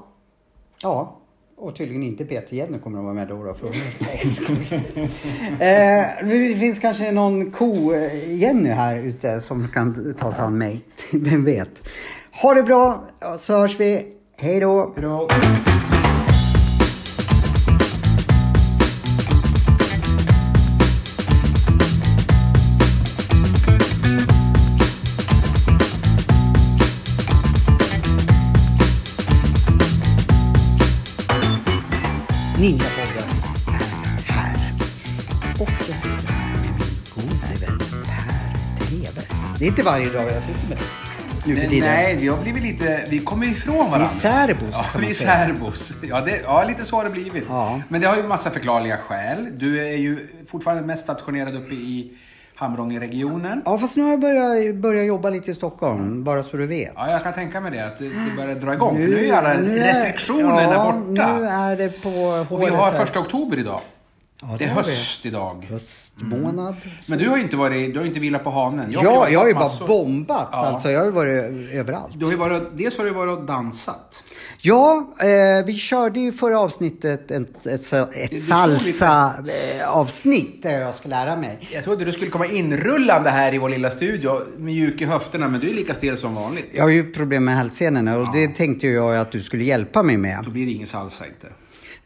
Ja, och tydligen inte Peter Jenny kommer att vara med då. då för... Eh, det finns kanske någon ko eh, här ute som kan ta sig an mig. Vem vet. Ha det bra så hörs vi. Hej då! Hejdå. Ninjapodden är här. Och jag sitter här med min gode vän Per Treves. Det är inte varje dag jag sitter med dig. Nu för tiden. Nej, vi har blivit lite... Vi kommer ifrån Vi är varandra. särbos Ja, kan vi man är säga. särbos. Ja, det, ja, lite så har det blivit. Ja. Men det har ju massa förklarliga skäl. Du är ju fortfarande mest stationerad uppe i Hamrångeregionen. Ja, fast nu har jag börjat, börjat jobba lite i Stockholm, bara så du vet. Ja, jag kan tänka mig det. Att det, det börjar dra igång. för nu är alla nu är- restriktionerna ja, borta. nu är det på Och vi håret har första oktober idag. Ja, det är har vi. höst idag. Höstmånad. Men du har ju inte varit, du har ju inte vilat på hanen. Ja, vilat jag har ju på bara massor. bombat. Ja. Alltså, jag har ju varit överallt. Du har ju varit, dels har du varit och dansat. Ja, eh, vi körde ju förra avsnittet ett, ett, ett det salsa-avsnitt där jag ska lära mig. Jag trodde du skulle komma inrullande här i vår lilla studio, mjuk i höfterna, men du är lika stel som vanligt. Jag har ju problem med hälsenorna och det tänkte jag att du skulle hjälpa mig med. Då blir det ingen salsa inte.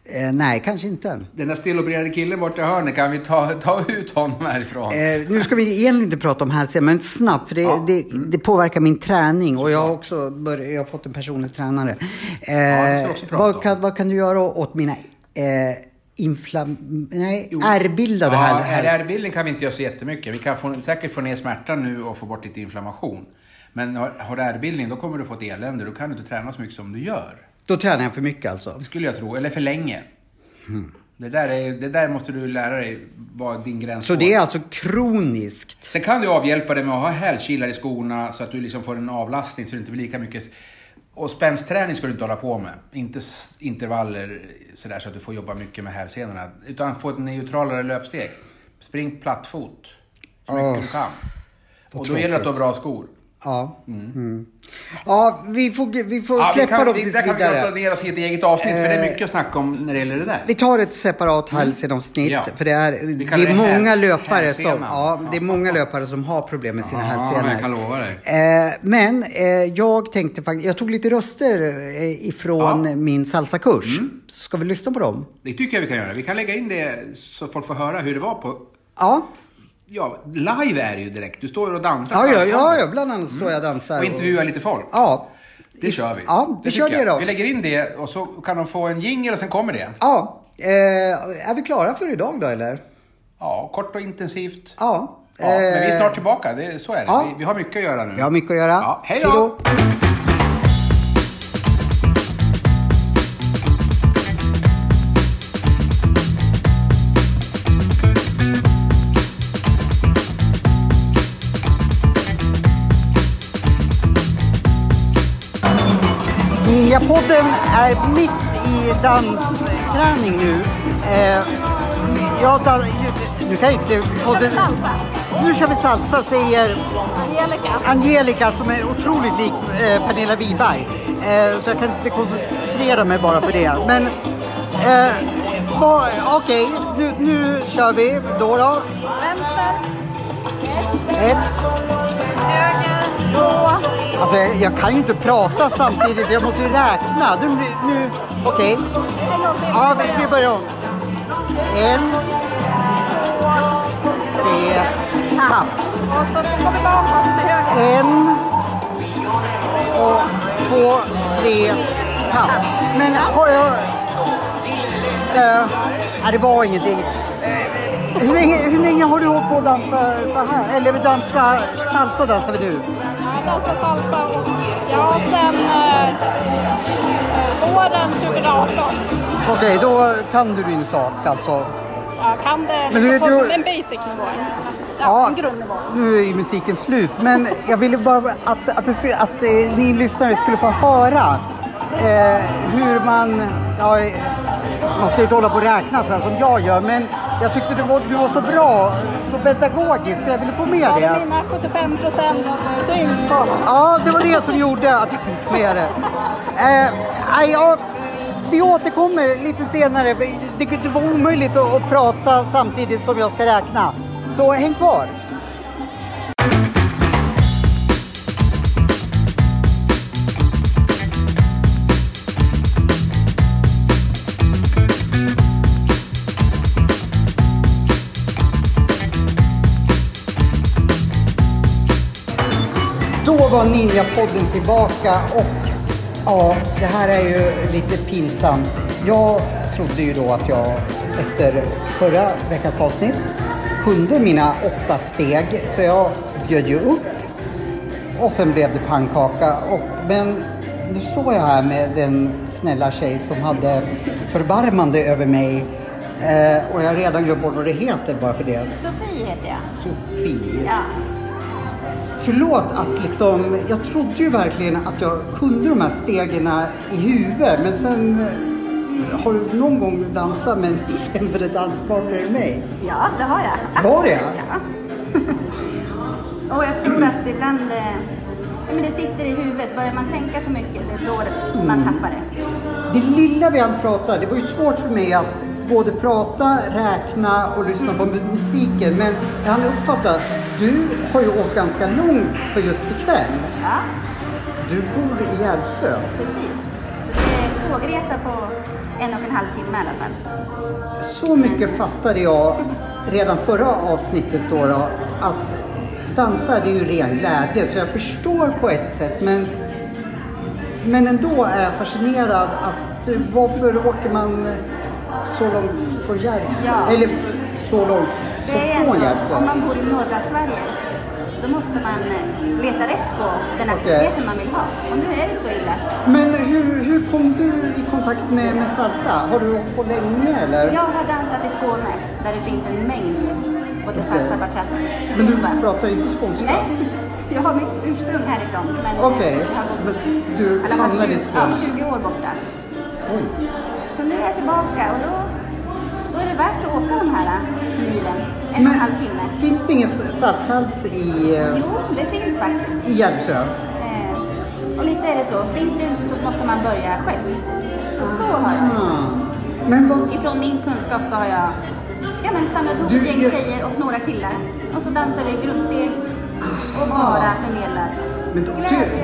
Eh, nej, kanske inte. Den där stilopererade killen borta i hörnet, kan vi ta, ta ut honom härifrån? Eh, nu ska vi egentligen inte prata om hälsena, men snabbt, för det, Ja. det, det påverkar min träning och jag har också börjat, jag har fått en personlig tränare. Eh, om. vad, kan, vad kan du göra åt mina eh, inflam... Nej, ärrbildade ja, här. här. RR-bilden kan vi inte göra så jättemycket. Vi kan få, säkert få ner smärtan nu och få bort lite inflammation. Men har, har du ärrbildning, då kommer du få ett elände. Då kan du inte träna så mycket som du gör. Då tränar jag för mycket alltså. Skulle jag tro. Eller för länge. Hmm. Det, där är, det där måste du lära dig vad din gräns Så går. det är alltså kroniskt? Sen kan du avhjälpa det med att ha hälkilar i skorna så att du liksom får en avlastning så det inte blir lika mycket... Och spänsträning ska du inte hålla på med. Inte intervaller sådär så att du får jobba mycket med hälsenorna. Utan få ett neutralare löpsteg. Spring plattfot. Så mycket Åh, du kan. Och då tråkigt. gäller det att du har bra skor. Ja. Mm. Ja, vi får, vi får Ja, vi släppa kan, dem vi, tills där kan vi vidare. grotta ner oss i ett eget avsnitt för det är Eh, mycket att snacka om när det gäller det där. Vi tar ett separat hälsenavsnitt. Ja. För det är, Vi det är det här- många löpare som, ja, det är många löpare som har problem med sina Ja, hälsenor. jag kan lova dig. Eh, men eh, jag tänkte faktiskt, jag tog lite röster eh, ifrån Ja. Mm. min salsakurs. Ska vi lyssna på dem? Det tycker jag vi kan göra. Vi kan lägga in det så folk får höra hur det var på... Ja, Ja, live är det ju direkt. Du står ju och dansar. ja, ja, ja, ja bland annat står jag och dansar. Och intervjuar lite folk. Ja. Det kör vi. Ja, vi kör tycker det då. Vi lägger in det och så kan de få en jingle och sen kommer det. Ja, eh, är vi klara för idag då eller? Ja, kort och intensivt. Ja. Ja, men vi är eh, snart tillbaka. Det, så är det. ja. Vi, vi har mycket att göra nu. Vi har mycket att göra. Ja, hej då! Ninjapodden är mitt i dansträning nu. Eh, jag dan- nu kan jag inte... Nu kör vi salsa säger Angelica. Angelica som är otroligt lik eh, Pernilla Wiberg. Eh, så jag kan inte koncentrera mig bara för det. Men eh, okej, nu, nu kör vi. Då då. Vänster. Ett. Höger. Två. Alltså jag, jag kan ju inte prata samtidigt, jag måste ju räkna. Nu, nu okej. Till. Ja, vi, vi börjar om. En, tre, tapp. Och så går vi bakåt med höger. En, och två, tre, tapp. Men har jag... Äh, det var ingenting. Hur länge, hur länge har du hållit på att dansa så här? Eller dansa salsa dansar vi nu? Jag dansar salsa och ja, sen eh, våren 2018. Okej, då kan du din sak alltså. Jag kan det Men du- på du- en basic nivå. Ja, Ja. Nu är musiken slut, men jag ville bara att, att, det, att eh, ni lyssnare skulle få höra eh, hur man... Ja, eh, man ska ju inte hålla på och räkna så här som jag gör, men jag tyckte det var, du var så bra, så pedagogisk, jag ville få med det. mina 75 procent syn på Ja, det var det som gjorde att jag fick med det. Eh, ja, vi återkommer lite senare. Det, det var omöjligt att, att prata samtidigt som jag ska räkna. Så häng kvar! Var Ninjapodden tillbaka och ja, det här är ju lite pinsamt. Jag trodde ju då att jag efter förra veckans avsnitt kunde mina åtta steg så jag bjöd ju upp och sen blev det pannkaka. Och, men nu står jag här med den snälla tjej som hade förbarmande över mig eh, och jag har redan glömt bort vad det heter bara för det. Sofie heter jag. Sofie. Ja. Förlåt att liksom, jag trodde ju verkligen att jag kunde de här stegen i huvudet men sen har du någon gång dansat med en sämre danspartner än mig? Ja, det har jag. Har jag? Ja. och jag tror att ibland eh, ja, men det sitter i huvudet. Börjar man tänka för mycket, det är då det- man tappar det. Det lilla vi hann prata, det var ju svårt för mig att både prata, räkna och lyssna på mu- musiken. Men jag hann uppfatta, du har ju åkt ganska långt för just ikväll. Ja, Du bor i Järvsö. precis. Så det är tågresa på en och en halv timme i alla fall. Så mycket fattade jag redan förra avsnittet då, då att dansa är ju ren glädje så jag förstår på ett sätt men, men ändå är jag fascinerad att varför åker man så långt från Järvsö? Ja. Eller så långt som Det är från ändå, Järvsö? om man bor i norra Sverige, då måste man eh, leta rätt på den aktiviteten man vill ha. Och nu är det så illa. Men hur, hur kom du i kontakt med, med salsa? Har du åkt på länge eller? Jag har dansat i Skåne, där det finns en mängd både Okej. salsa, bachata, Men du pratar inte skånska? Nej, jag har mitt ursprung härifrån. men, eh, Okej, har bott du hamnade i 20 Skåne? Ja, 20 år borta. Oj. Så nu är jag tillbaka och då, då är det värt att åka de här milen. En och en Men halv timme. finns det ingen salsahals i, eh, Jo, det finns faktiskt. i Järvsö? Eh, och lite är det så. Finns det inte så måste man börja själv. Så så har jag. Men vad, Ifrån min kunskap så har jag ja, men samlat ihop Du, ett gäng jag- tjejer och några killar. Och så dansar vi grundsteg och bara förmedlar men då,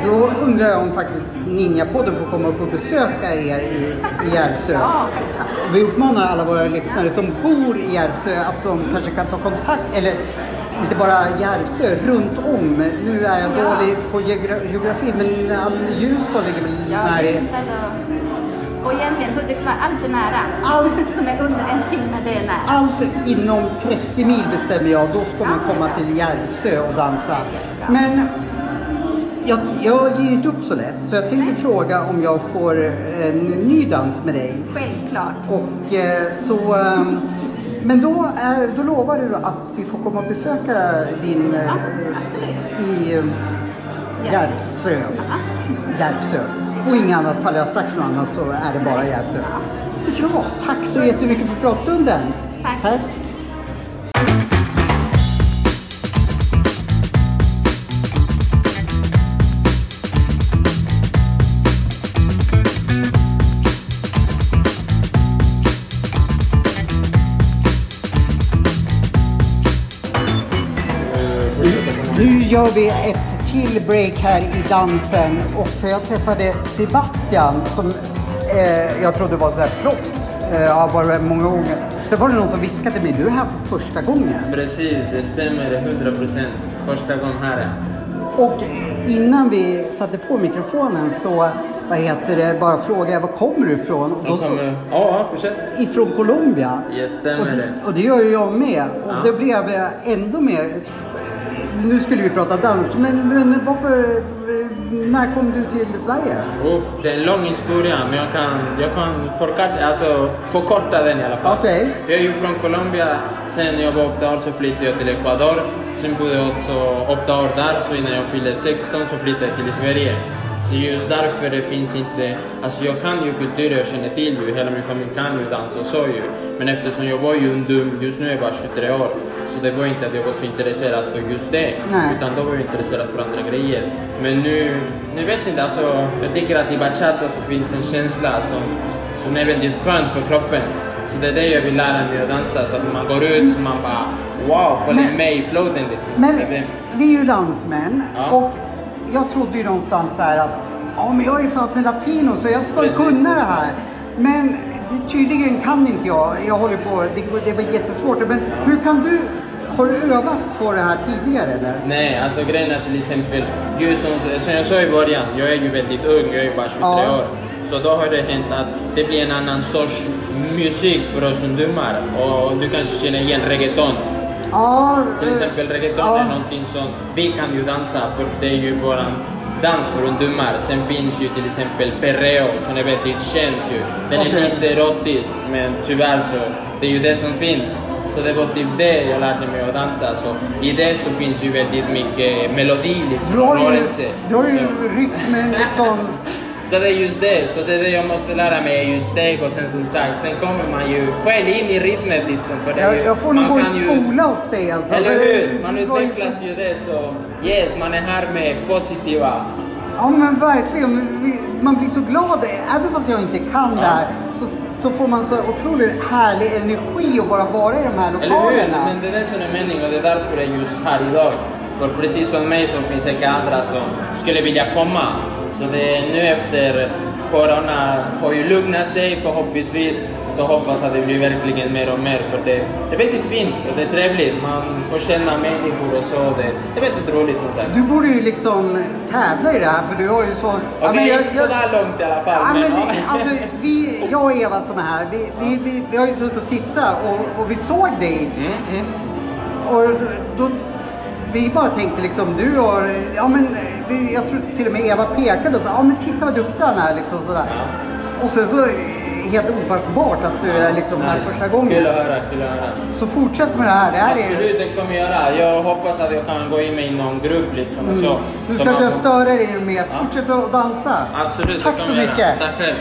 då undrar jag om faktiskt Ninjapodden får komma upp och besöka er i, i Järvsö. Vi uppmanar alla våra lyssnare som bor i Järvsö att de kanske kan ta kontakt, eller inte bara Järvsö, runt om. Nu är jag dålig på geogra- geografi, men Ljusdal ligger väl nära? och, och egentligen Hudiksvall, allt är nära. Allt- som är under en timme, det är nära. Allt inom 30 mil bestämmer jag, då ska man komma till Järvsö och dansa. Men jag, jag ger ju inte upp så lätt, så jag tänkte fråga om jag får en ny dans med dig. Självklart. Och eh, så... ehm, Men då, är, då lovar du att vi får komma och besöka din... eh, Ja, absolut. I eh, Järvsö. Järvsö. Och inget annat, fall jag har sagt något annat så är det bara Järvsö. Ja, tack så jättemycket för pratstunden. Tack. tack. Gör vi ett till break här i dansen och jag träffade Sebastian som eh, jag trodde var så här proffs. Eh, har varit många gånger. Sen var det någon som viskade till mig, du är här för första gången. Precis, det stämmer 100 procent. Första gången här. Och innan vi satte på mikrofonen så vad heter det, bara frågade jag var kommer du ifrån? Och De så- kommer... Ja, fortsätt. ifrån Colombia. Yes, stämmer och, det, det. och det gör ju jag med. Och Ja. det blev jag ändå mer... Nu skulle vi prata dans, men, men varför... När kom du till Sverige? Uff, det är en lång historia, men jag kan, jag kan förkorta, alltså, förkorta den i alla fall. Okej. Jag är ju från Colombia, sen jag var åtta år så flyttade jag till Ecuador. Sen bodde jag också åtta år där, så innan jag fyllde 16 så flyttade jag till Sverige. Så just därför det finns inte, alltså jag kan ju kulturer, jag känner till ju, hela min familj kan ju dans och så ju. Men eftersom jag var ju ungdom, just nu är jag bara 23 år, så det var inte att jag var så intresserad för just det. Nej. Utan då var jag intresserad för andra grejer. Men nu, nu vet jag inte, alltså, jag tycker att i bachata så finns en känsla som, som är väldigt skön för kroppen. Så det är det jag vill lära mig att dansa, så att man går ut så man bara wow, följer med i floaten liksom. Men det vi är ju landsmän Ja. och jag trodde ju någonstans här att ja, men jag är fasen latino så jag ska Precis. kunna det här. Men tydligen kan inte jag. Jag håller på, det, det var jättesvårt. Men hur kan du, har du övat på det här tidigare eller? Nej, alltså grejen är till exempel, ju som, som jag sa i början, jag är ju väldigt ung, jag är ju bara 23 Ja. år. Så då har det hänt att det blir en annan sorts musik för oss ungdomar. Och du kanske känner igen reggaeton. Ja, Till eh, exempel reggaeton ja. är någonting som vi kan ju dansa för det är ju våran dans för ungdomar. Sen finns ju till exempel perreo som är väldigt känt ju. Den Okej. är lite erotisk men tyvärr så, det är ju det som finns. Så det var typ det jag lärde mig att dansa. Så i det så finns ju väldigt mycket melodi liksom, Du har ju, rörelse. du har ju Så- rytmen liksom Så det är just det, så det är det jag måste lära mig, är just steg och sen som sagt, sen kommer man ju själv in i rytmen liksom. För det Jag, ju, jag får nog gå i ju- skola hos dig alltså. Eller hur? Man ju utvecklas ju det så, yes, man är här med positiva. Ja men verkligen. Man blir så glad. Även fast jag inte kan det här så, får man så otroligt härlig energi att bara vara i de här Eller hur? lokalerna. Men det är det som är meningen och det är därför jag är just här idag. För precis som mig så finns säkert andra som skulle vilja komma. Så det är nu efter Corona har ju lugnat sig förhoppningsvis så hoppas att det blir verkligen mer och mer för det, det är väldigt fint och det är trevligt. Man får känna människor och så. Det, det är väldigt roligt som sagt. Du borde ju liksom tävla i det här för du har ju så... Ja, Okej, men jag- inte jag- sådär långt i alla fall. Ja, men men, vi, ja. alltså, vi, jag och Eva som är här, vi, vi, vi, vi har ju suttit och tittat och, och vi såg dig. Mm, mm. Och då, vi bara tänkte liksom, du har, ja men jag tror till och med Eva pekade och sa, ja men titta vad duktig han är liksom sådär. Och sen så helt ofattbart att du är liksom här Nice. första gången. Kul att höra, kul att höra. Så fortsätt med det här. Det här är, Absolut, det kommer jag göra. Jag hoppas att jag kan gå in med i någon grupp liksom och så. Mm. du ska man inte får- störa dig mer. Fortsätt att dansa. Absolut, Tack så mycket. Tack själv.